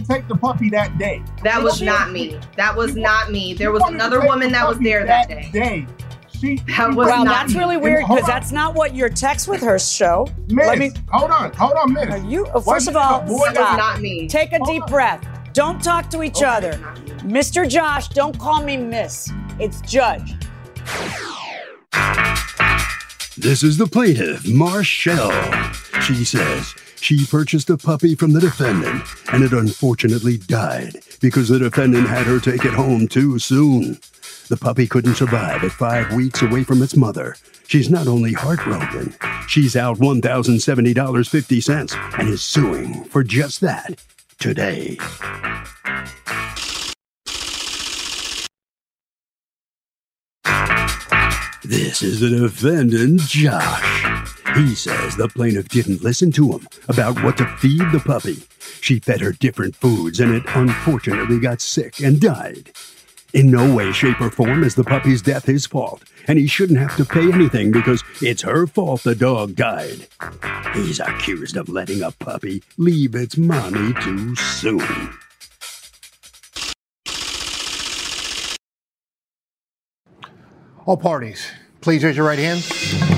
to take the puppy that day. That was not me. That was not me. There was another woman that was there that day. Day. She, That she was Well, not that's me. really weird because that's not what your text with her show. Miss, Let me. hold on, hold on, miss. Are you? Why First you of all, avoid That was stop. not me. Take a Hold deep on. breath. Don't talk to each other. Mr. Josh, don't call me Miss. It's Judge. This is the plaintiff, Marshall. She says she purchased a puppy from the defendant and it unfortunately died because the defendant had her take it home too soon. The puppy couldn't survive at five weeks away from its mother. She's not only heartbroken, she's out $1,070.50 and is suing for just that today. This is the defendant, Josh. He says the plaintiff didn't listen to him about what to feed the puppy. She fed her different foods and it unfortunately got sick and died. In no way, shape, or form is the puppy's death his fault, and he shouldn't have to pay anything because it's her fault the dog died. He's accused of letting a puppy leave its mommy too soon. All parties, please raise your right hand.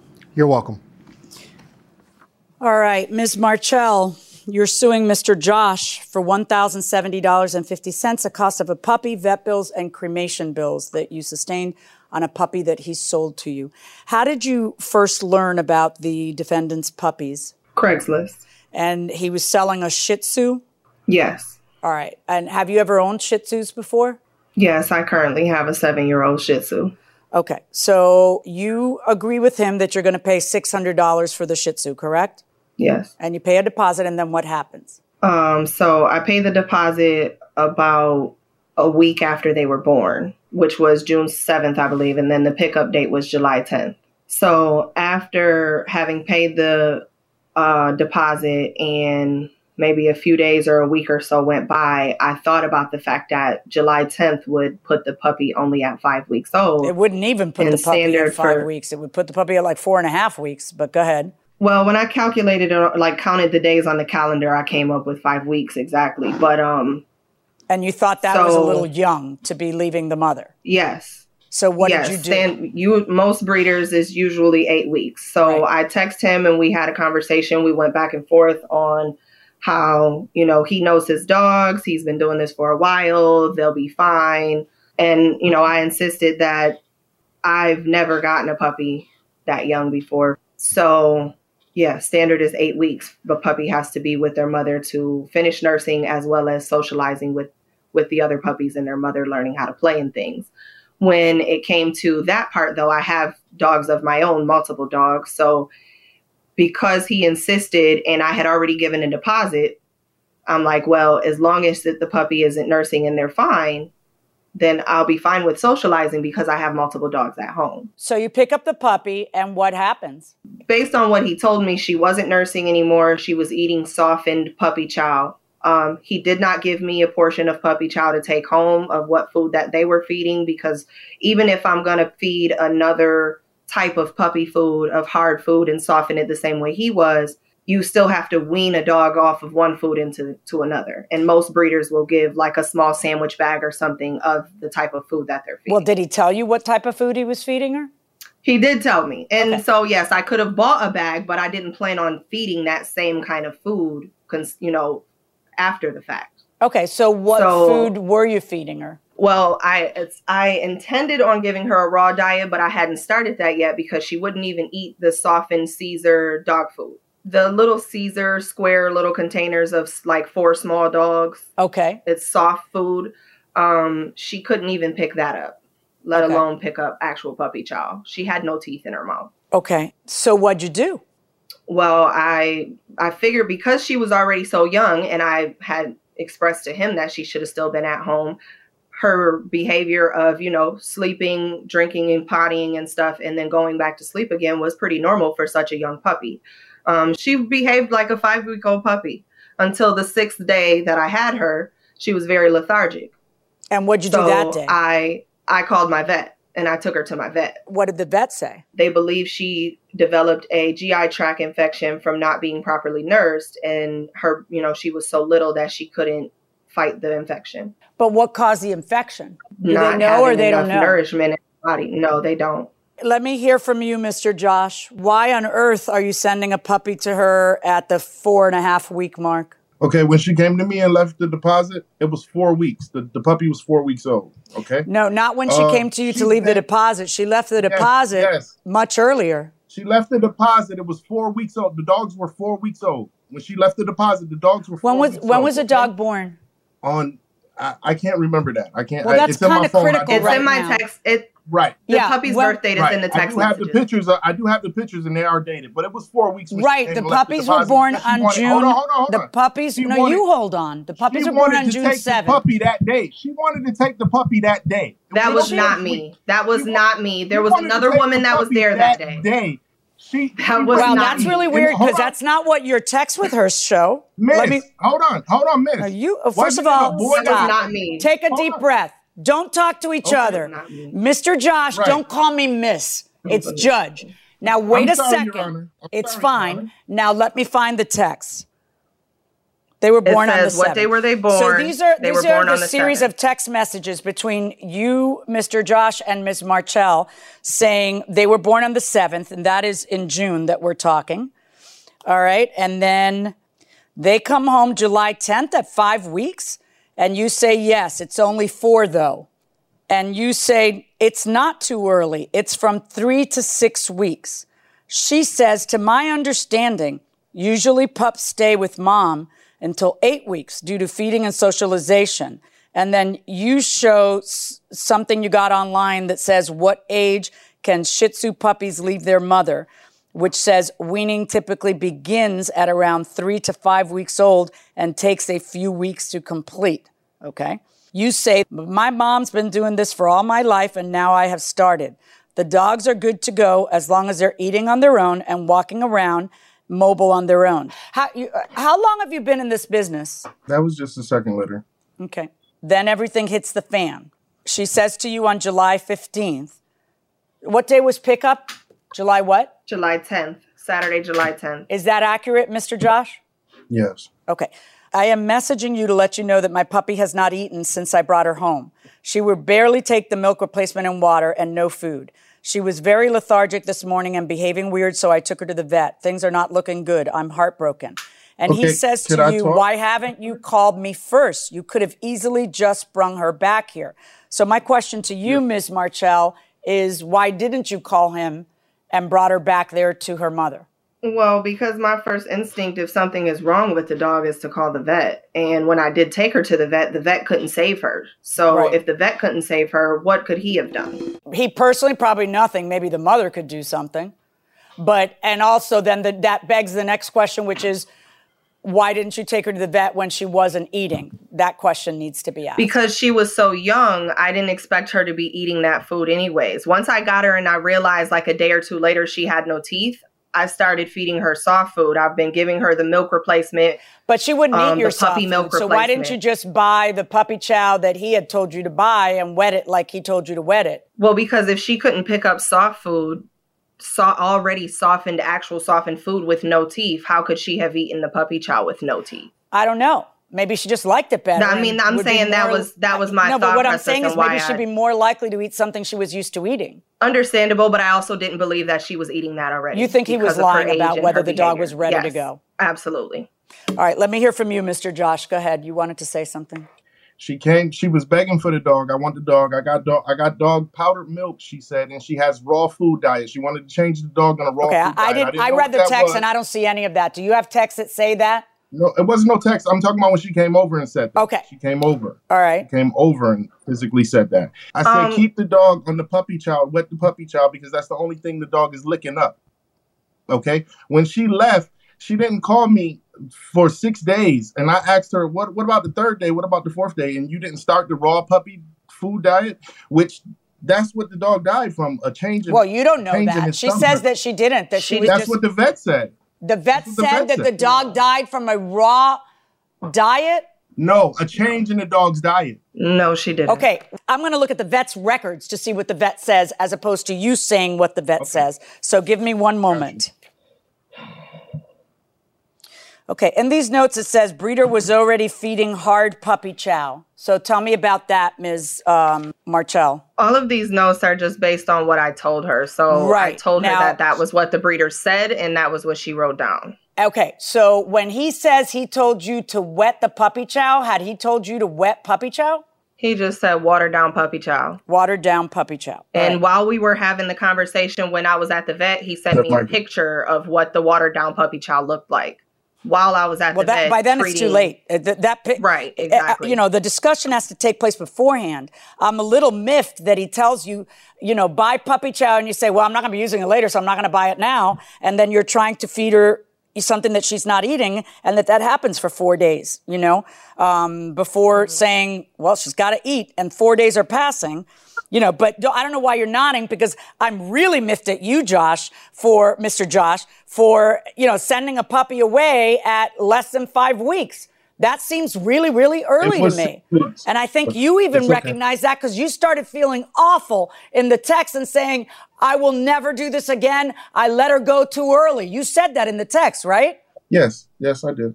You're welcome. All right, Ms. Marchell, you're suing Mr. Josh for $1,070.50, a cost of a puppy, vet bills, and cremation bills that you sustained on a puppy that he sold to you. How did you first learn about the defendant's puppies? Craigslist. And he was selling a Shih Tzu? Yes. All right. And have you ever owned Shih Tzus before? Yes, I currently have a seven year old Shih Tzu. Okay. So you agree with him that you're going to pay $600 for the Shih Tzu, correct? Yes. And you pay a deposit, and then what happens? Um, so I paid the deposit about a week after they were born, which was June 7th, I believe, and then the pickup date was July 10th. So after having paid the uh, deposit and maybe a few days or a week or so went by, I thought about the fact that July 10th would put the puppy only at five weeks old. It wouldn't even put the puppy at five for- weeks. It would put the puppy at like four and a half weeks. But go ahead. Well, when I calculated it, like counted the days on the calendar, I came up with five weeks exactly. But um, And you thought that was a little young to be leaving the mother. yes, So what yes, did you do? stand- you most breeders is usually eight weeks. So Right. I text him and we had a conversation. We went back and forth on how you know he knows his dogs. He's been doing this for a while. They'll be fine. And you know, I insisted that I've never gotten a puppy that young before. So yeah, standard is eight weeks. The puppy has to be with their mother to finish nursing as well as socializing with with the other puppies and their mother learning how to play and things when it came to that part though i have dogs of my own multiple dogs so because he insisted and i had already given a deposit i'm like well as long as that the puppy isn't nursing and they're fine then i'll be fine with socializing because i have multiple dogs at home. So you pick up the puppy, and what happens? based on what he told me she wasn't nursing anymore. She was eating softened puppy chow. Um, he did not give me a portion of puppy chow to take home of what food that they were feeding because even if I'm going to feed another type of puppy food, of hard food, and soften it the same way he was, you still have to wean a dog off of one food into to another. And most breeders will give like a small sandwich bag or something of the type of food that they're feeding. Well, did he tell you what type of food he was feeding her? He did tell me. And Okay. so, yes, I could have bought a bag, but I didn't plan on feeding that same kind of food cons- you know, after the fact. Okay, so what So- food were you feeding her? Well, I it's I intended on giving her a raw diet, but I hadn't started that yet because she wouldn't even eat the softened Cesar dog food. The little Cesar square little containers of like four small dogs. Okay. It's soft food. Um, she couldn't even pick that up, let Okay. alone pick up actual puppy chow. She had no teeth in her mouth. Okay. So what'd you do? Well, I I figured because she was already so young and I had expressed to him that she should have still been at home, her behavior of, you know, sleeping, drinking and pottying and stuff and then going back to sleep again was pretty normal for such a young puppy. Um, she behaved like a 5-week-old puppy until the 6th day that I had her, she was very lethargic. And what'd you so do that day? I I called my vet and I took her to my vet what did the vet say? they believe she developed a GI tract infection from not being properly nursed and her you know she was so little that she couldn't fight the infection But what caused the infection? Do not they know or they don't know? nourishment in the body no they don't Let me hear from you, Mr. Josh. Why on earth are you sending a puppy to her at the four and a half week mark? Okay, when she came to me and left the deposit, it was four weeks. The, the puppy was four weeks old. Okay. No, not when she Uh, came to you to she leave the deposit. She left the deposit yes. much earlier. She left the deposit. It was four weeks old. The dogs were four weeks old. When she left the deposit, the dogs were four When was weeks when old, was the okay? dog born? On, I, I can't remember that. I can't. Well, I- that's it's in my kinda phone. Critical it's right in my now. text it Right. the Yeah, puppy's well- birth date is in the text I do have the pictures. uh, I do have the pictures, and they are dated. But it was four weeks. when Right, the puppies were born on wanted- June. Hold on, hold on, hold on. the puppies. She no, wanted- you hold on. The puppies were born on to June take the seventh. puppy that day. She wanted to take the puppy that day. that We was don't me that was She not me there was another woman that was there that day She, That was Well, that's really weird because that's not what your text with her show. Miss, Let me. hold on, hold on, miss. Are you? uh, Why First of all, a boy that that- was stop. not me Take a Hold deep on. breath. Don't talk to each Okay. other. Mr. Josh, Right. don't call me miss. It's Judge. Now, wait I'm a sorry, second. It's sorry, fine. Now, let me find the text. They were born on the says, what day 7th. were they born? So these are They these are the the series 7th. of text messages between you, Mr. Josh, and Ms. Marchell saying they were born on the 7th, and that is in June that we're talking. All right. And then they come home July 10th at five weeks, and you say, yes, it's only four though. And you say, it's not too early, it's from three to six weeks. She says, to my understanding, usually pups stay with mom until eight weeks due to feeding and socialization. And then you show s- something you got online that says, what age can Shih Tzu puppies leave their mother? Which says weaning typically begins at around three to five weeks old and takes a few weeks to complete. Okay. You say, My mom's been doing this for all my life and now I have started. The dogs are good to go as long as they're eating on their own and walking around mobile on their own. How, you, uh, how long have you been in this business? That was just the second letter. Okay. Then everything hits the fan. She says to you on July 15th, What day was pickup? July what? July 10th, Saturday, July 10th. Is that accurate, Mr. Josh? Yes. Okay. I am messaging you to let you know that my puppy has not eaten since I brought her home. She would barely take the milk replacement and water and no food. She was very lethargic this morning and behaving weird, so I took her to the vet. Things are not looking good. I'm heartbroken. And he says to you? Why haven't you called me first? You could have easily just brung her back here. So, my question to you, Ms. Marchell, is why didn't you call him and brought her back there to her mother? Well, because my first instinct, if something is wrong with the dog, is to call the vet. And when I did take her to the vet, the vet couldn't save her. So Right. if the vet couldn't save her, what could he have done? he personally probably nothing maybe the mother could do something but and also then the, that begs the next question which is why didn't you take her to the vet when she wasn't eating that question needs to be asked Because she was so young, I didn't expect her to be eating that food anyways. Once I got her and I realized like a day or two later she had no teeth, I started feeding her soft food. I've been giving her the milk replacement. but she wouldn't um, eat your puppy milk so why didn't you just buy the puppy chow that he had told you to buy and wet it like he told you to wet it Well, because if she couldn't pick up soft food, so already softened, actual softened food with no teeth, how could she have eaten the puppy chow with no teeth? i don't know maybe she just liked it better I mean, I'm would be saying that was- that was my no but thought what i'm saying is maybe why she'd be more likely to eat something she was used to eating Understandable, but I also didn't believe that she was eating that already. You think he was because of her lying about whether her the dog was ready to go? Absolutely. All right, let me hear from you, Mr. Josh. Go ahead. You wanted to say something. She came. She was begging for the dog. I want the dog. I got dog. I got dog powdered milk. She said, and she has raw food diet. She wanted to change the dog on a raw okay, food I, diet. did. I, read the text, was. and I don't see any of that. Do you have texts that say that? No, it wasn't no text. I'm talking about when she came over and said that. Okay. She came over. All right. She came over and physically said that. I said, um, keep the dog on the puppy chow, wet the puppy chow, because that's the only thing the dog is licking up. Okay. When she left, she didn't call me for six days, and I asked her, "What? What about the third day? What about the fourth day?" And you didn't start the raw puppy food diet, which that's what the dog died from a change. In, well, you don't know that. She stomach. says that she didn't. That she, she That's just, what the vet said. The vet said the vet that said. the dog died from a raw diet. No, a change in the dog's diet. No, she didn't. Okay, I'm going to look at the vet's records to see what the vet says, as opposed to you saying what the vet okay. says. So give me one moment. Okay, in these notes it says breeder was already feeding hard puppy chow. So tell me about that, Ms. Um, Marchell. All of these notes are just based on what I told her. So right. I told now, her that that was what the breeder said and that was what she wrote down. Okay, so when he says he told you to wet the puppy chow, had he told you to wet puppy chow? He just said watered down puppy chow. Watered down puppy chow. And right. while we were having the conversation when I was at the vet, he sent me a picture of what the watered down puppy chow looked like while I was at well, the that, by then treating, it's too late. Uh, that, that right, uh, exactly. You know, the discussion has to take place beforehand. I'm a little miffed that he tells you, you know, buy puppy chow, and you say, well, I'm not going to be using it later, so I'm not going to buy it now, and then you're trying to feed her something that she's not eating, and that that happens for four days. You know, um, before mm-hmm. saying, well, she's got to eat, and four days are passing you know, but I don't know why you're nodding because I'm really miffed at you, Josh, for Mr. Josh, for, you know, sending a puppy away at less than five weeks. That seems really, really early to me. And I think you even okay. recognize that because you started feeling awful in the text and saying, I will never do this again. I let her go too early. You said that in the text, right? Yes. Yes, I did.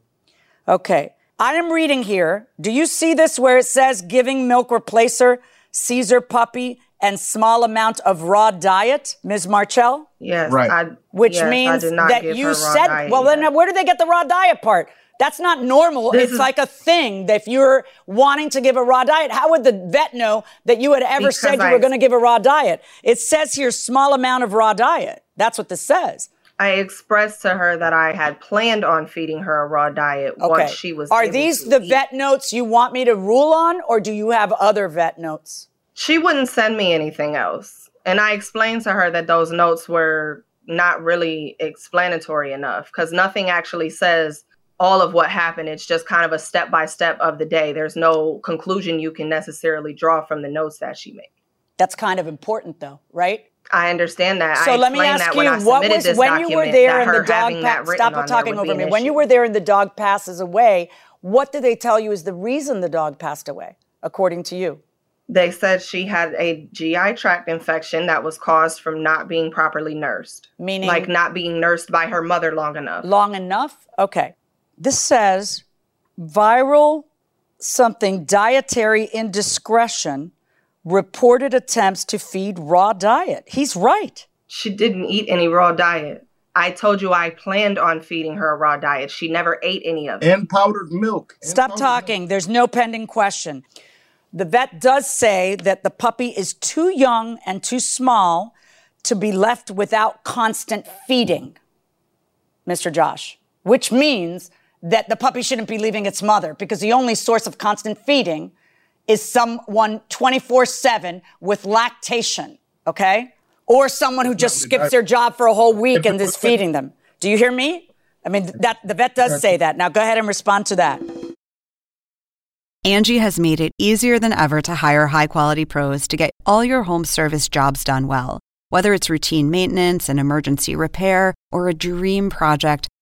Okay. I am reading here. Do you see this where it says giving milk replacer Cesar puppy, and small amount of raw diet, Ms. Marchell? Yes. Right. I, Which yes, means that you said, well, yet. then where do they get the raw diet part? That's not normal. This it's is, like a thing that if you're wanting to give a raw diet, how would the vet know that you had ever said you I, were going to give a raw diet? It says here small amount of raw diet. That's what this says. I expressed to her that I had planned on feeding her a raw diet okay. once she was. Are these the eat. vet notes you want me to rule on, or do you have other vet notes? She wouldn't send me anything else. And I explained to her that those notes were not really explanatory enough because nothing actually says all of what happened. It's just kind of a step by step of the day. There's no conclusion you can necessarily draw from the notes that she made. That's kind of important, though, right? I understand that. So I let me ask you, what was when you were there and the dog pass? Stop talking over me. When you were there and the dog passes away, what did they tell you is the reason the dog passed away, according to you? They said she had a GI tract infection that was caused from not being properly nursed. Meaning? Like not being nursed by her mother long enough. Long enough? Okay. This says viral something dietary indiscretion reported attempts to feed raw diet. He's right. She didn't eat any raw diet. I told you I planned on feeding her a raw diet. She never ate any of it. And powdered milk. And Stop powdered talking. Milk. There's no pending question. The vet does say that the puppy is too young and too small to be left without constant feeding, Mr. Josh, which means that the puppy shouldn't be leaving its mother because the only source of constant feeding is someone 24 7 with lactation, okay? Or someone who just skips their job for a whole week and is feeding them. Do you hear me? I mean, that the vet does say that. Now go ahead and respond to that. Angie has made it easier than ever to hire high quality pros to get all your home service jobs done well. Whether it's routine maintenance, and emergency repair, or a dream project,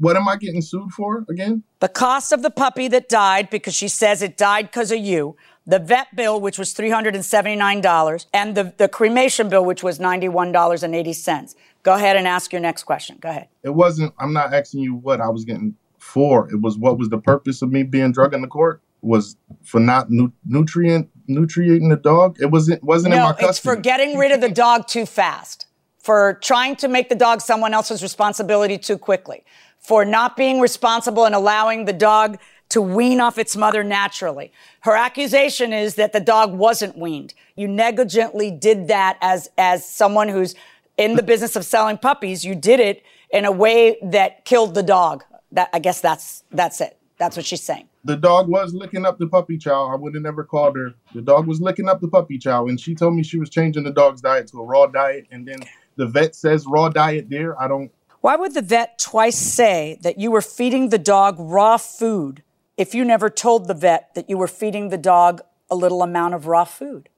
What am I getting sued for again? The cost of the puppy that died because she says it died because of you. The vet bill, which was $379, and the, the cremation bill, which was $91.80. Go ahead and ask your next question. Go ahead. It wasn't, I'm not asking you what I was getting for. It was what was the purpose of me being drug in the court? Was for not nu- nutrient nutriating the dog? It wasn't wasn't in my No, custody. it's for getting rid of the dog too fast, for trying to make the dog someone else's responsibility too quickly, for not being responsible and allowing the dog to wean off its mother naturally. Her accusation is that the dog wasn't weaned. You negligently did that as as someone who's in the business of selling puppies. You did it in a way that killed the dog. That I guess that's that's it. That's what she's saying. the dog was licking up the puppy chow. I would have never called her. The dog was licking up the puppy chow, and she told me she was changing the dog's diet to a raw diet. And then the vet says raw diet there. I don't. Why would the vet twice say that you were feeding the dog raw food if you never told the vet that you were feeding the dog a little amount of raw food?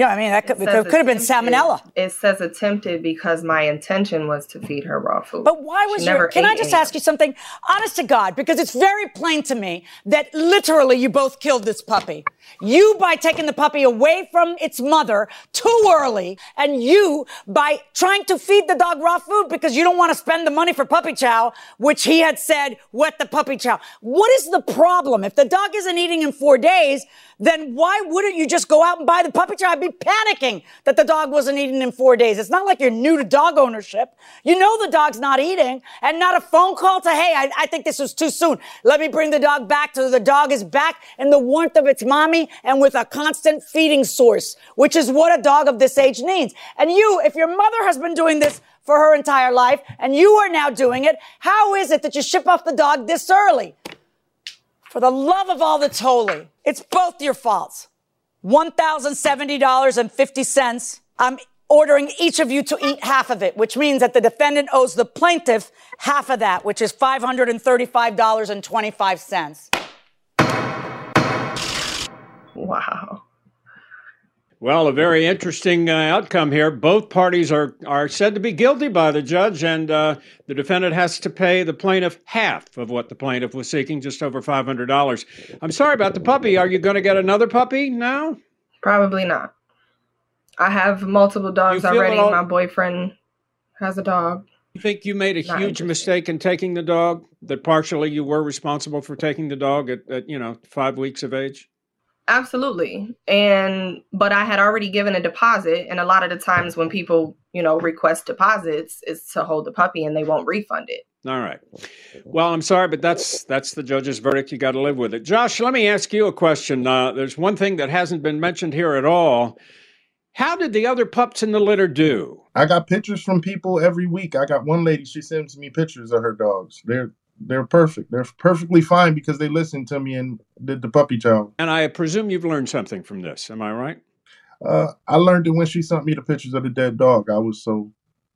Yeah, I mean that could, it could have been salmonella. It says attempted because my intention was to feed her raw food. But why was She your? Can I just ask you something, honest to God, because it's very plain to me that literally you both killed this puppy. You by taking the puppy away from its mother too early, and you by trying to feed the dog raw food because you don't want to spend the money for puppy chow, which he had said wet the puppy chow. What is the problem? If the dog isn't eating in four days, then why wouldn't you just go out and buy the puppy chow? I'd be panicking that the dog wasn't eating in four days. It's not like you're new to dog ownership. You know the dog's not eating, and not a phone call to, hey, I, I think this was too soon. Let me bring the dog back till the dog is back in the warmth of its mommy and with a constant feeding source, which is what a dog of this age needs. And you, if your mother has been doing this for her entire life and you are now doing it, how is it that you ship off the dog this early? For the love of all that's holy, it's both your faults. $1,070.50. I'm ordering each of you to eat half of it, which means that the defendant owes the plaintiff half of that, which is $535.25. wow. Well, a very interesting uh, outcome here. Both parties are, are said to be guilty by the judge, and uh, the defendant has to pay the plaintiff half of what the plaintiff was seeking, just over $500. I'm sorry about the puppy. Are you going to get another puppy now? Probably not. I have multiple dogs already. all- My boyfriend has a dog. You think you made a Not huge mistake in taking the dog? That partially you were responsible for taking the dog at, at you know five weeks of age. Absolutely. And but I had already given a deposit and a lot of the times when people, you know, request deposits is to hold the puppy and they won't refund it. All right. Well, I'm sorry, but that's that's the judge's verdict. You got to live with it. Josh, let me ask you a question. Uh, there's one thing that hasn't been mentioned here at all. How did the other pups in the litter do? I got pictures from people every week. I got one lady. She sends me pictures of her dogs. They're they're perfect. They're perfectly fine because they listened to me and did the puppy chow. And I presume you've learned something from this. Am I right? Uh, I learned it when she sent me the pictures of the dead dog. I was so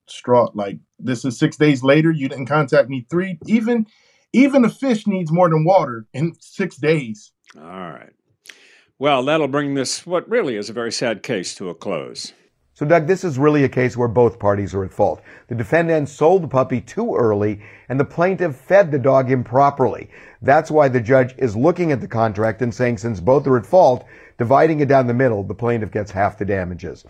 distraught. Like this is six days later. You didn't contact me three. Even even a fish needs more than water in six days. All right. Well, that'll bring this, what really is a very sad case, to a close. So, Doug, this is really a case where both parties are at fault. The defendant sold the puppy too early, and the plaintiff fed the dog improperly. That's why the judge is looking at the contract and saying since both are at fault, dividing it down the middle, the plaintiff gets half the damages.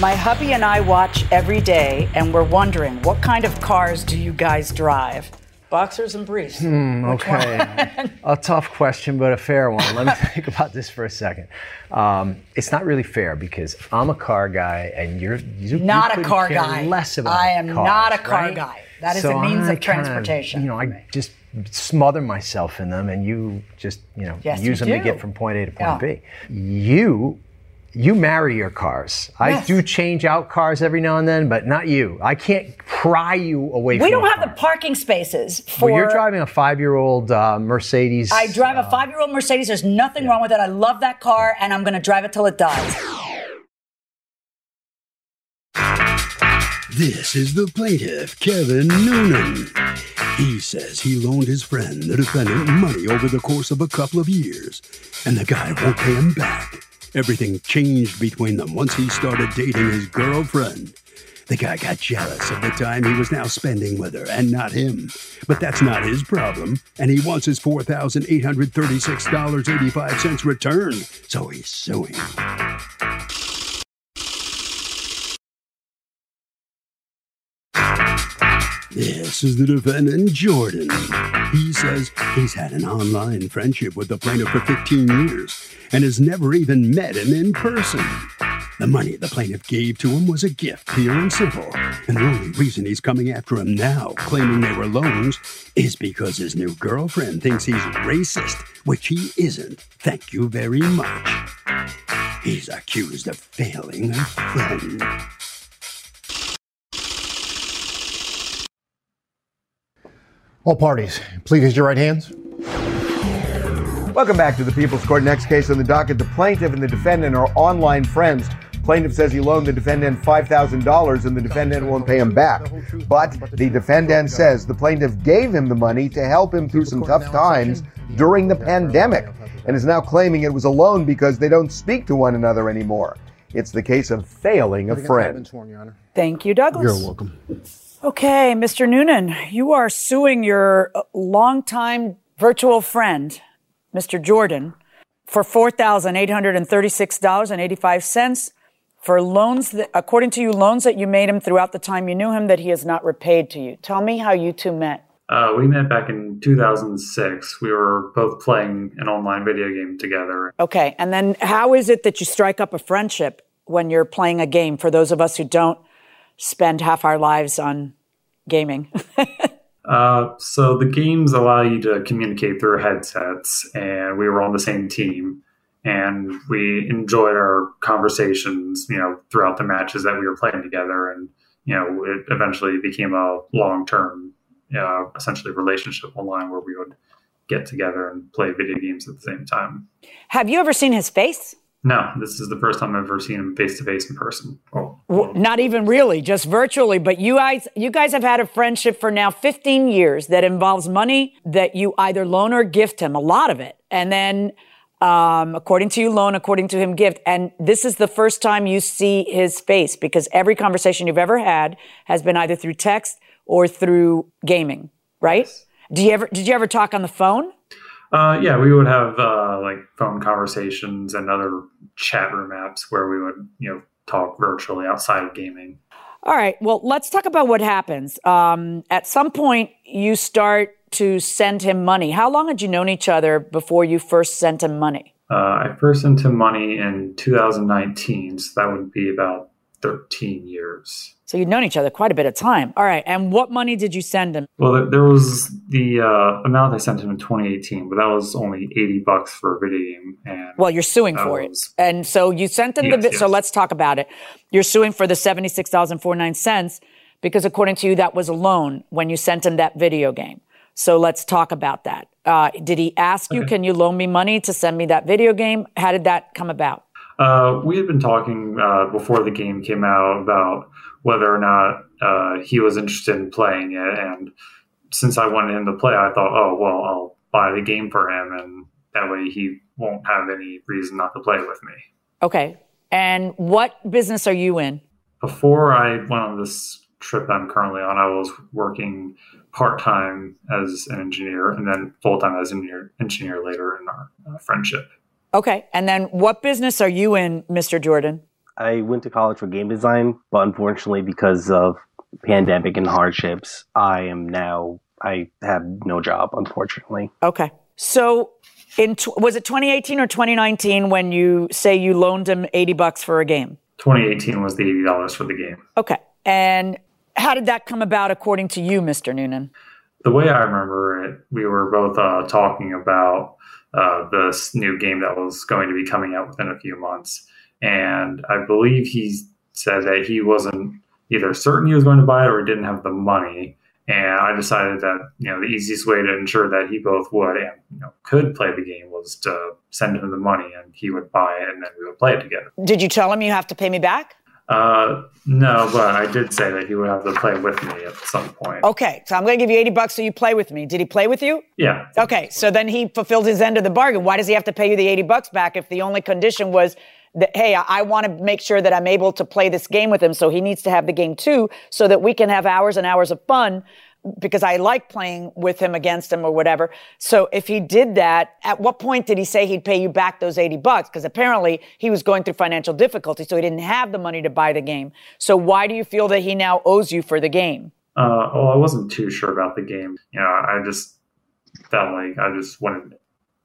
My hubby and I watch every day, and we're wondering what kind of cars do you guys drive? Boxers and briefs. Hmm, okay. a tough question, but a fair one. Let me think about this for a second. Um, it's not really fair because I'm a car guy and you're you, Not you a car guy. Less about I am cars, not a car right? guy. That is So a means I of transportation. you know, I just smother myself in them, and you just you know Yes, use you them to get from point A to point Yeah. B. You you marry your cars. I do change out cars every now and then, but not you. I can't pry you away from We don't have car. the parking spaces for. Well, you're driving a five-year-old uh, Mercedes. I drive a five-year-old Mercedes. There's nothing wrong with it. I love that car, and I'm going to drive it till it dies. This is the plaintiff, Kevin Noonan. He says he loaned his friend, the defendant, money over the course of a couple of years, and the guy won't pay him back. Everything changed between them once he started dating his girlfriend. The guy got jealous of the time he was now spending with her and not him. But that's not his problem, and he wants his $4,836.85 return, so he's suing. This is the defendant, Jordan. He says he's had an online friendship with the plaintiff for 15 years and has never even met him in person. The money the plaintiff gave to him was a gift, pure and simple. And the only reason he's coming after him now, claiming they were loans, is because his new girlfriend thinks he's racist, which he isn't. Thank you very much. He's accused of failing a friend. All parties, please raise your right hands. Welcome back to the People's Court. Next case on the docket. The plaintiff and the defendant are online friends. Plaintiff says he loaned the defendant $5,000 and the defendant won't pay him back. But the defendant says the plaintiff gave him the money to help him through some tough times during the pandemic and is now claiming it was a loan because they don't speak to one another anymore. It's the case of failing a friend. Thank you, Douglas. You're welcome. Okay, Mr. Noonan, you are suing your longtime virtual friend, Mr. Jordan, for $4,836.85 for loans that, according to you, loans that you made him throughout the time you knew him that he has not repaid to you. Tell me how you two met. Uh, we met back in 2006. We were both playing an online video game together. Okay, and then how is it that you strike up a friendship when you're playing a game for those of us who don't spend half our lives on gaming? Uh, so the games allow you to communicate through headsets, and we were on the same team, and we enjoyed our conversations, you know, throughout the matches that we were playing together, and you know, it eventually became a long-term, uh, essentially relationship online where we would get together and play video games at the same time. Have you ever seen his face? No, this is the first time I've ever seen him face to face in person. Oh, W- Not even really, just virtually. But you guys, you guys have had a friendship for now 15 years that involves money that you either loan or gift him, a lot of it, and then, um, according to you, loan, according to him, gift. And this is the first time you see his face because every conversation you've ever had has been either through text or through gaming, right? Do you ever? Did you ever talk on the phone? Uh, yeah, we would have uh, like phone conversations and other chat room apps where we would, you know, talk virtually outside of gaming. All right. Well, let's talk about what happens. Um, at some point, you start to send him money. How long had you known each other before you first sent him money? Uh, I first sent him money in 2019, so that would be about 13 years. So you'd known each other quite a bit of time. All right. And what money did you send him? Well, there- was the uh, amount I sent him in 2018, but that was only 80 bucks for a video game. And Well, you're suing for it. And so you sent him Yes, the, vi- so let's talk about it. You're suing for the 76,049 cents because according to you, that was a loan when you sent him that video game. So let's talk about that. Uh, did he ask you, can you loan me money to send me that video game? How did that come about? Uh, we had been talking uh, before the game came out about whether or not uh, he was interested in playing it, and since I wanted him to play, I thought, oh well, I'll buy the game for him, and that way he won't have any reason not to play with me. Okay. And what business are you in? Before I went on this trip I'm currently on, I was working part time as an engineer, and then full time as an engineer, engineer later in our uh, friendship. Okay. And then what business are you in, Mr. Jordan? I went to college for game design, but unfortunately, because of pandemic and hardships, I am now I have no job. Unfortunately, Okay. So in tw- was it 2018 or 2019 when you say you loaned him 80 bucks for a game? 2018 was the eighty dollars for the game. Okay. And how did that come about according to you, Mr. Noonan? the way I remember it, we were both uh, talking about uh, this new game that was going to be coming out within a few months, And I believe he said that he wasn't either certain he was going to buy it or didn't have the money. And I decided that you know the easiest way to ensure that he both would and you know, could play the game was to send him the money and he would buy it and then we would play it together. Did you tell him you have to pay me back? Uh, no, but I did say that he would have to play with me at some point. Okay, so I'm going to give you 80 bucks so you play with me. Did he play with you? Yeah. Okay, so then he fulfilled his end of the bargain. Why does he have to pay you the 80 bucks back if the only condition was that, hey, I, I want to make sure that I'm able to play this game with him, so he needs to have the game too, so that we can have hours and hours of fun because I like playing with him against him or whatever. So if he did that, at what point did he say he'd pay you back those 80 bucks? Because apparently he was going through financial difficulty, so he didn't have the money to buy the game. So why do you feel that he now owes you for the game? Uh, well, I wasn't too sure about the game. You know, I just felt like I just wanted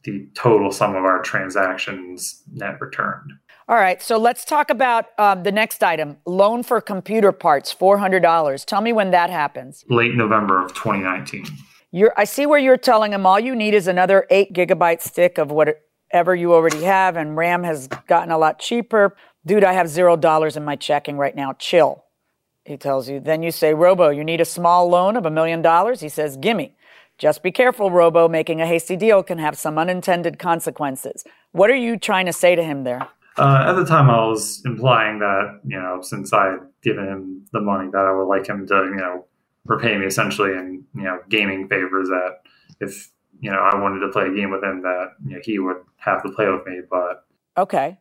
the total sum of our transactions net returned. All right, so let's talk about um, the next item loan for computer parts, $400. Tell me when that happens. Late November of 2019. You're, I see where you're telling him all you need is another eight gigabyte stick of whatever you already have, and RAM has gotten a lot cheaper. Dude, I have zero dollars in my checking right now. Chill, he tells you. Then you say, Robo, you need a small loan of a million dollars? He says, Gimme. Just be careful, Robo. Making a hasty deal can have some unintended consequences. What are you trying to say to him there? Uh, at the time, I was implying that you know, since I had given him the money, that I would like him to you know repay me essentially in you know gaming favors. That if you know I wanted to play a game with him, that you know he would have to play with me. But okay,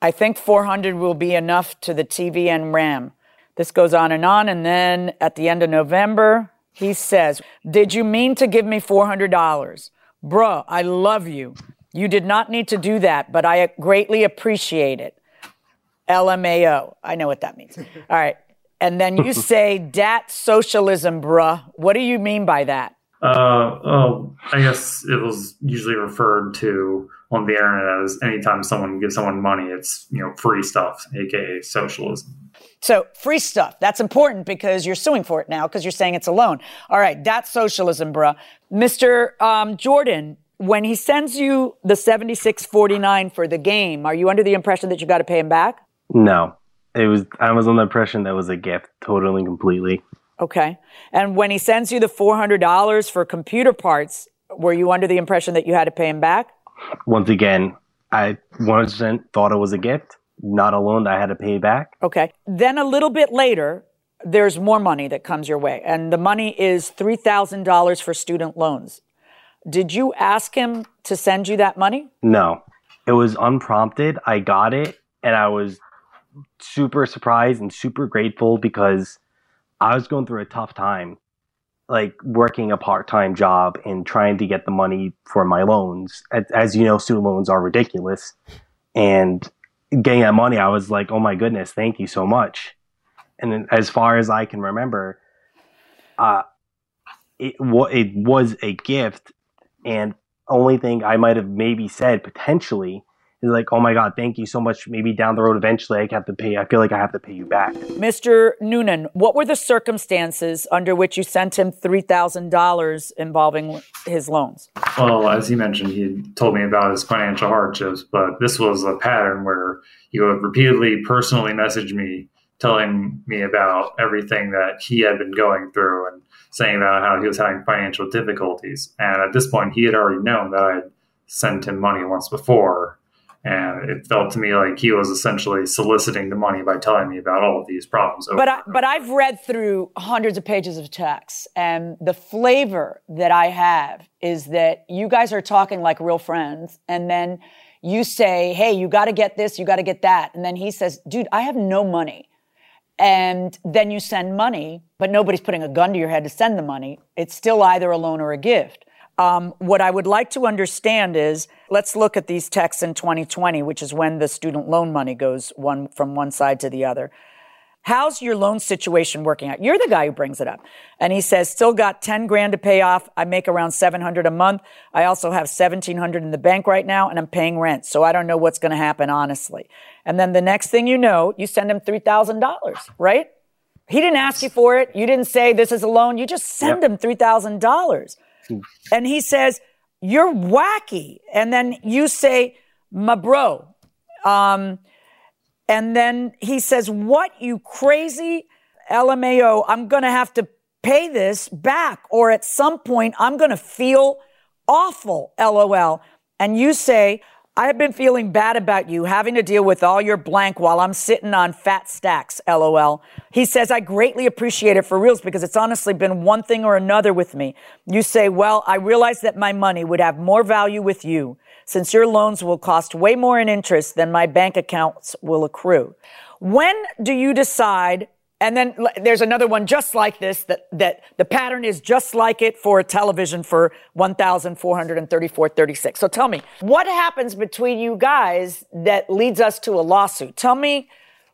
I think 400 will be enough to the TV and RAM. This goes on and on, and then at the end of November, he says, "Did you mean to give me $400, bro? I love you." You did not need to do that, but I greatly appreciate it. LMAO. I know what that means. All right. And then you say dat socialism, bruh. What do you mean by that? Uh, oh, I guess it was usually referred to on the internet as anytime someone gives someone money, it's you know free stuff, aka socialism. So free stuff. That's important because you're suing for it now because you're saying it's a loan. All right, that's socialism, bruh. Mr. Um, Jordan, when he sends you the 7649 for the game, are you under the impression that you got to pay him back? No. It was I was on the impression that was a gift, totally and completely. Okay. And when he sends you the $400 for computer parts, were you under the impression that you had to pay him back? Once again, I 100% thought it was a gift, not a loan that I had to pay back. Okay. Then a little bit later, there's more money that comes your way, and the money is $3,000 for student loans. Did you ask him to send you that money? No. It was unprompted. I got it and I was super surprised and super grateful because I was going through a tough time like working a part-time job and trying to get the money for my loans. As, you know, student loans are ridiculous. And getting that money, I was like, "Oh my goodness, thank you so much." And as far as I can remember, uh, it, it was a gift and only thing I might have maybe said potentially is like, oh my God, thank you so much. Maybe down the road, eventually I have to pay, I feel like I have to pay you back. Mr. Noonan, what were the circumstances under which you sent him $3,000 involving his loans? Well, as he mentioned, he told me about his financial hardships, but this was a pattern where he would repeatedly personally message me telling me about everything that he had been going through and saying about how he was having financial difficulties. And at this point, he had already known that I had sent him money once before. And it felt to me like he was essentially soliciting the money by telling me about all of these problems. But I, but I've read through hundreds of pages of text, and the flavor that I have is that you guys are talking like real friends, and then you say, "Hey, you got to get this, you got to get that," and then he says, "Dude, I have no money." And then you send money, but nobody's putting a gun to your head to send the money. It's still either a loan or a gift. Um, what I would like to understand is let's look at these texts in 2020, which is when the student loan money goes one from one side to the other. How's your loan situation working out? You're the guy who brings it up. And he says, still got 10 grand to pay off. I make around 700 a month. I also have 1700 in the bank right now and I'm paying rent. So I don't know what's going to happen, honestly. And then the next thing you know, you send him $3,000, right? He didn't ask you for it. You didn't say this is a loan. You just send yep. him $3,000. and he says, you're wacky. And then you say, my bro, um, And then he says, What, you crazy LMAO? I'm going to have to pay this back, or at some point, I'm going to feel awful, LOL. And you say, I have been feeling bad about you having to deal with all your blank while I'm sitting on fat stacks, lol. He says, I greatly appreciate it for reals because it's honestly been one thing or another with me. You say, well, I realize that my money would have more value with you since your loans will cost way more in interest than my bank accounts will accrue. When do you decide and then there's another one just like this that, that the pattern is just like it for a television for 1,434.36. So tell me, what happens between you guys that leads us to a lawsuit? Tell me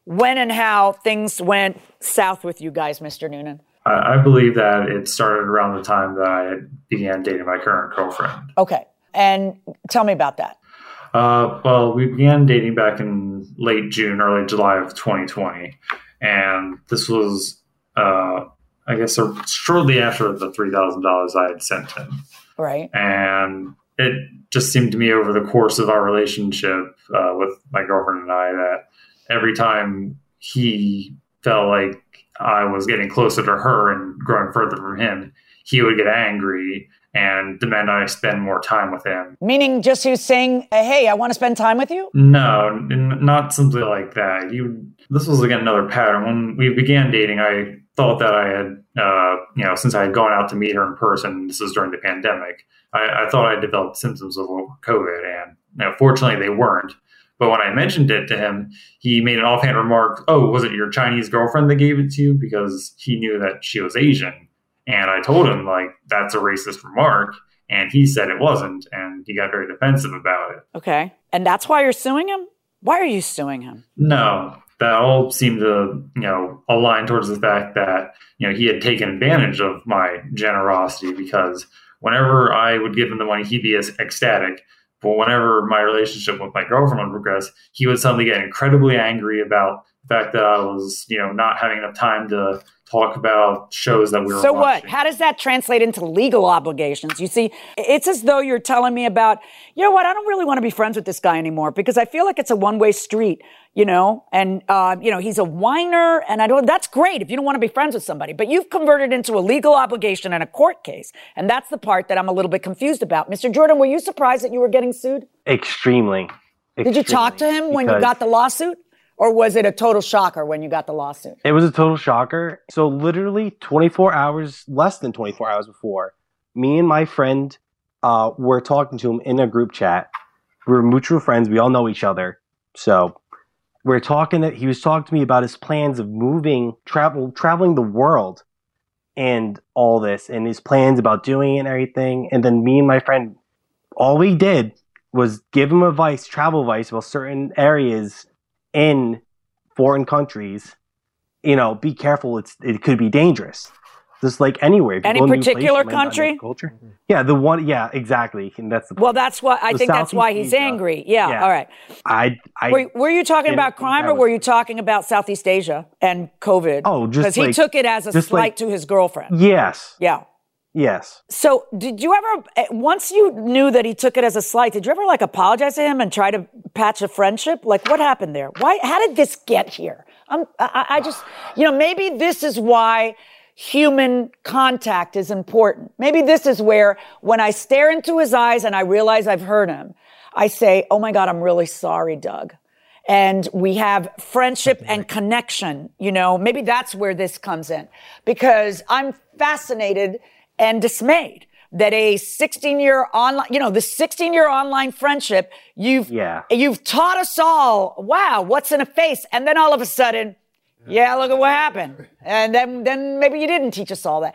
when and how things went south with you guys, Mr. Noonan. I believe that it started around the time that I began dating my current girlfriend. Okay. And tell me about that. Uh, well, we began dating back in late June, early July of 2020 and this was, uh, I guess, shortly after the three thousand dollars I had sent him. Right. And it just seemed to me over the course of our relationship uh, with my girlfriend and I that every time he felt like I was getting closer to her and growing further from him, he would get angry and demand I spend more time with him. Meaning, just was saying, "Hey, I want to spend time with you." No, not simply like that. You. This was again another pattern. When we began dating, I thought that I had, uh, you know, since I had gone out to meet her in person. This was during the pandemic. I, I thought I developed symptoms of COVID, and you know, fortunately, they weren't. But when I mentioned it to him, he made an offhand remark, "Oh, was it your Chinese girlfriend that gave it to you?" Because he knew that she was Asian and I told him, like, that's a racist remark. And he said it wasn't. And he got very defensive about it. Okay. And that's why you're suing him? Why are you suing him? No, that all seemed to, you know, align towards the fact that, you know, he had taken advantage of my generosity because whenever I would give him the money, he'd be ecstatic. But whenever my relationship with my girlfriend would progress, he would suddenly get incredibly angry about the fact that I was, you know, not having enough time to talk about shows that we were so watching. what how does that translate into legal obligations? You see it's as though you're telling me about you know what i don't really want to be friends with this guy anymore because i feel like it's a one-way street you know? And uh, you know he's a whiner and i don't that's great if you don't want to be friends with somebody but you've converted into a legal obligation in a court case. And that's the part that i'm a little bit confused about. Mr jordan were you surprised that you were getting sued? Extremely, extremely did you talk to him when you got the lawsuit or was it a total shocker when you got the lawsuit? It was a total shocker. So literally 24 hours, less than 24 hours before, me and my friend uh, were talking to him in a group chat. We were mutual friends. We all know each other. So we're talking. That he was talking to me about his plans of moving, travel, traveling the world, and all this, and his plans about doing it and everything. And then me and my friend, all we did was give him advice, travel advice about certain areas in foreign countries, you know, be careful. It's it could be dangerous. Just like anywhere. Any particular place, country? Culture. Yeah, the one. Yeah, exactly. And that's the. Well, that's why I think. That's why he's Asia. angry. Yeah, yeah, All right. I. I were, were you talking about crime, or were you talking about Southeast Asia and COVID? Oh, just because like, he took it as a slight like, to his girlfriend. Yes. Yeah. Yes. So, did you ever, eh, once you knew that he took it as a slight, did you ever like apologize to him and try to patch a friendship? Like, what happened there? Why? How did this get here? I'm, I, I just, you know, maybe this is why human contact is important. Maybe this is where, when I stare into his eyes and I realize I've hurt him, I say, "Oh my God, I'm really sorry, Doug." and we have friendship and connection. You know, maybe that's where this comes in because I'm fascinated and dismayed that a 16 year online, you know, the 16 year online friendship, you've, yeah. you've taught us all, wow, what's in a face? And then all of a sudden, yeah, look at what happened. And then, then maybe you didn't teach us all that.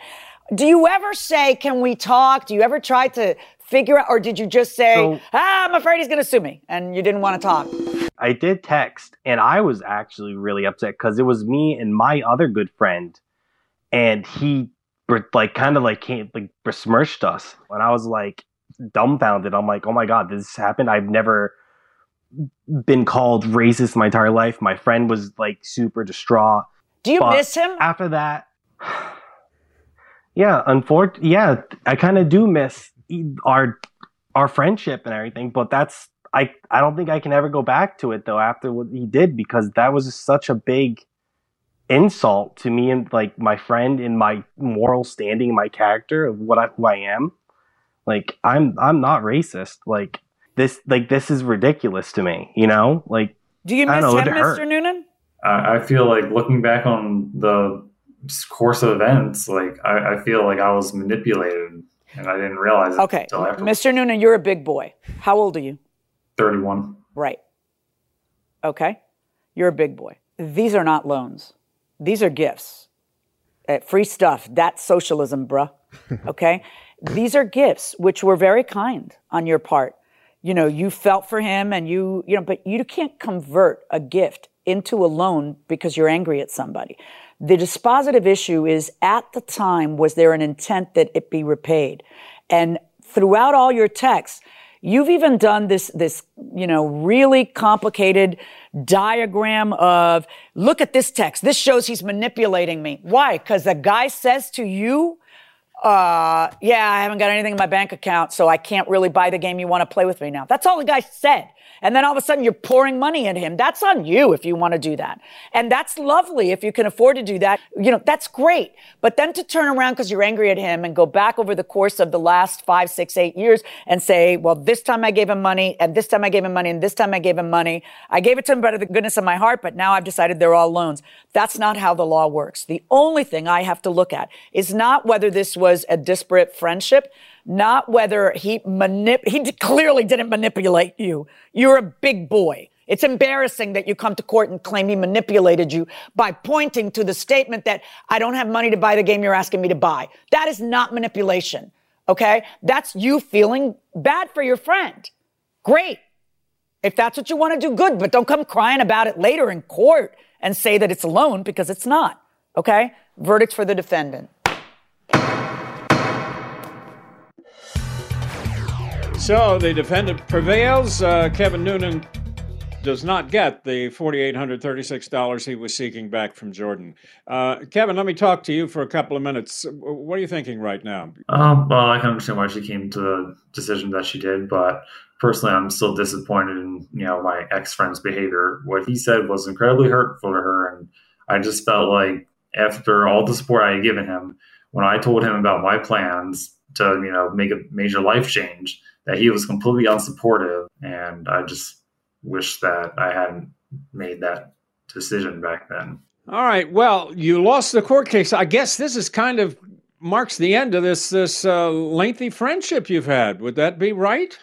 Do you ever say, can we talk? Do you ever try to figure out, or did you just say, so, ah, I'm afraid he's going to sue me and you didn't want to talk? I did text and I was actually really upset because it was me and my other good friend and he like kind of like came like besmirched us. And i was like dumbfounded i'm like oh my god this happened. I've never been called racist my entire life. My friend was like super distraught. Do you but miss him? after that yeah unfortunately yeah i kind of do miss our our friendship and everything but that's I I don't think I can ever go back to it though after what he did because that was such a big insult to me and like my friend and my moral standing, my character of what I who I am. Like I'm I'm not racist. Like this like this is ridiculous to me. You know like. Do you miss know, him, it hurt. Mr. Noonan? I, I feel like looking back on the course of events, like I, I feel like I was manipulated and I didn't realize it Okay, until after Mr. Noonan, you're a big boy. How old are you? 31. Right. Okay. You're a big boy. These are not loans. These are gifts. Uh, free stuff. That's socialism, bruh. Okay. These are gifts, which were very kind on your part. You know, you felt for him and you, you know, but you can't convert a gift into a loan because you're angry at somebody. The dispositive issue is at the time, was there an intent that it be repaid? And throughout all your texts, You've even done this, this, you know, really complicated diagram of, look at this text. This shows he's manipulating me. Why? Because the guy says to you, uh, yeah, I haven't got anything in my bank account, so I can't really buy the game you want to play with me now. That's all the guy said. And then all of a sudden you're pouring money at him. That's on you if you want to do that. And that's lovely if you can afford to do that. You know, that's great. But then to turn around because you're angry at him and go back over the course of the last five, six, eight years and say, well, this time I gave him money and this time I gave him money and this time I gave him money. I gave it to him out of the goodness of my heart, but now I've decided they're all loans. That's not how the law works. The only thing I have to look at is not whether this was a disparate friendship not whether he manip- he clearly didn't manipulate you. You're a big boy. It's embarrassing that you come to court and claim he manipulated you by pointing to the statement that I don't have money to buy the game you're asking me to buy. That is not manipulation. Okay? That's you feeling bad for your friend. Great. If that's what you want to do, good, but don't come crying about it later in court and say that it's a loan because it's not. Okay? Verdict for the defendant. So the defendant prevails. Uh, Kevin Noonan does not get the $4,836 he was seeking back from Jordan. Uh, Kevin, let me talk to you for a couple of minutes. What are you thinking right now? Um, well, I can understand why she came to the decision that she did, but personally, I'm still disappointed in you know my ex friend's behavior. What he said was incredibly hurtful to her, and I just felt like after all the support I had given him, when I told him about my plans to you know make a major life change, that he was completely unsupportive, and I just wish that I hadn't made that decision back then. All right. Well, you lost the court case. I guess this is kind of marks the end of this this uh, lengthy friendship you've had. Would that be right?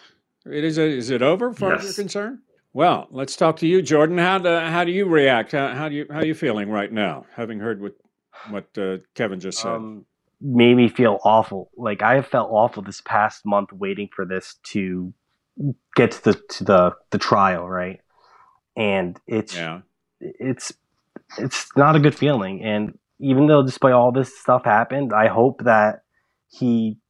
It is. Is it over, far as Yes. you're concerned? Well, let's talk to you, Jordan. How do how do you react? How, how do you how are you feeling right now, having heard what what uh, Kevin just said? um, made me feel awful. Like I have felt awful this past month waiting for this to get to the to the the trial, right? And it's yeah. it's it's not a good feeling. And even though despite all this stuff happened, I hope that he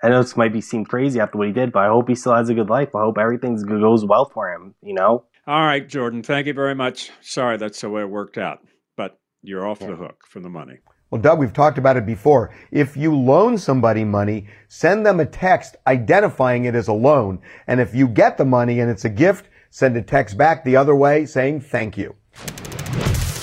I know this might be seem crazy after what he did, but I hope he still has a good life. I hope everything goes well for him, you know? All right, Jordan. Thank you very much. Sorry, that's the way it worked out, but you're off the hook for the money. Well, Doug, we've talked about it before. If you loan somebody money, send them a text identifying it as a loan. And if you get the money and it's a gift, send a text back the other way saying thank you.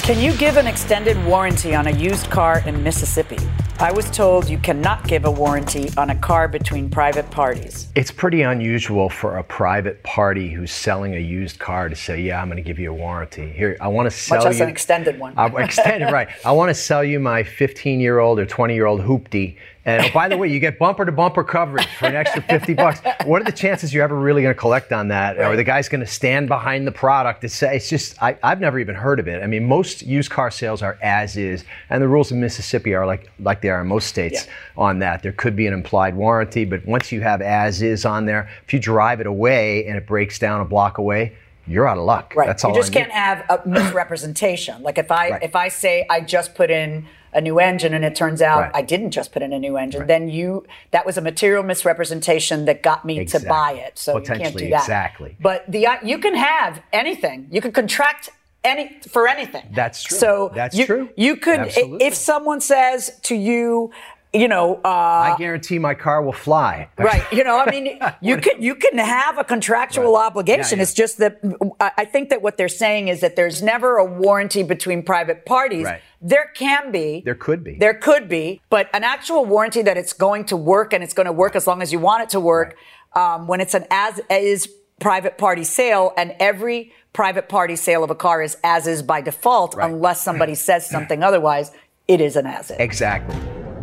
Can you give an extended warranty on a used car in Mississippi? I was told you cannot give a warranty on a car between private parties. It's pretty unusual for a private party who's selling a used car to say, "Yeah, I'm going to give you a warranty. Here, I want to sell Much you an extended one. Uh, extended, right? I want to sell you my 15-year-old or 20-year-old hoopty, and oh, by the way, you get bumper-to-bumper coverage for an extra 50 bucks. What are the chances you're ever really going to collect on that? Or the guy's going to stand behind the product to say it's just I, I've never even heard of it. I mean, most used car sales are as is, and the rules in Mississippi are like like they are in most states on that. There could be an implied warranty, but once you have as is on there, if you drive it away and it breaks down a block away, you're out of luck. Right. That's you just I can't have a misrepresentation. Like if I if I say I just put in a new engine and it turns out Right. I didn't just put in a new engine, then you that was a material misrepresentation that got me Exactly. to buy it. So you can't do that. exactly. But the you can have anything. You can contract any for anything. That's true. So That's you, true. You could Absolutely. if someone says to you. You know, uh, I guarantee my car will fly. Right. You know, I mean, you can you can have a contractual obligation. Yeah, yeah. It's just that I think that what they're saying is that there's never a warranty between private parties. Right. There can be. There could be. There could be, but an actual warranty that it's going to work and it's going to work as long as you want it to work. Um, when it's an as is private party sale, and every private party sale of a car is as is by default, unless somebody says something otherwise. It is an as is. Exactly.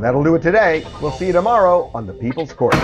That'll do it today. We'll see you tomorrow on the People's Court.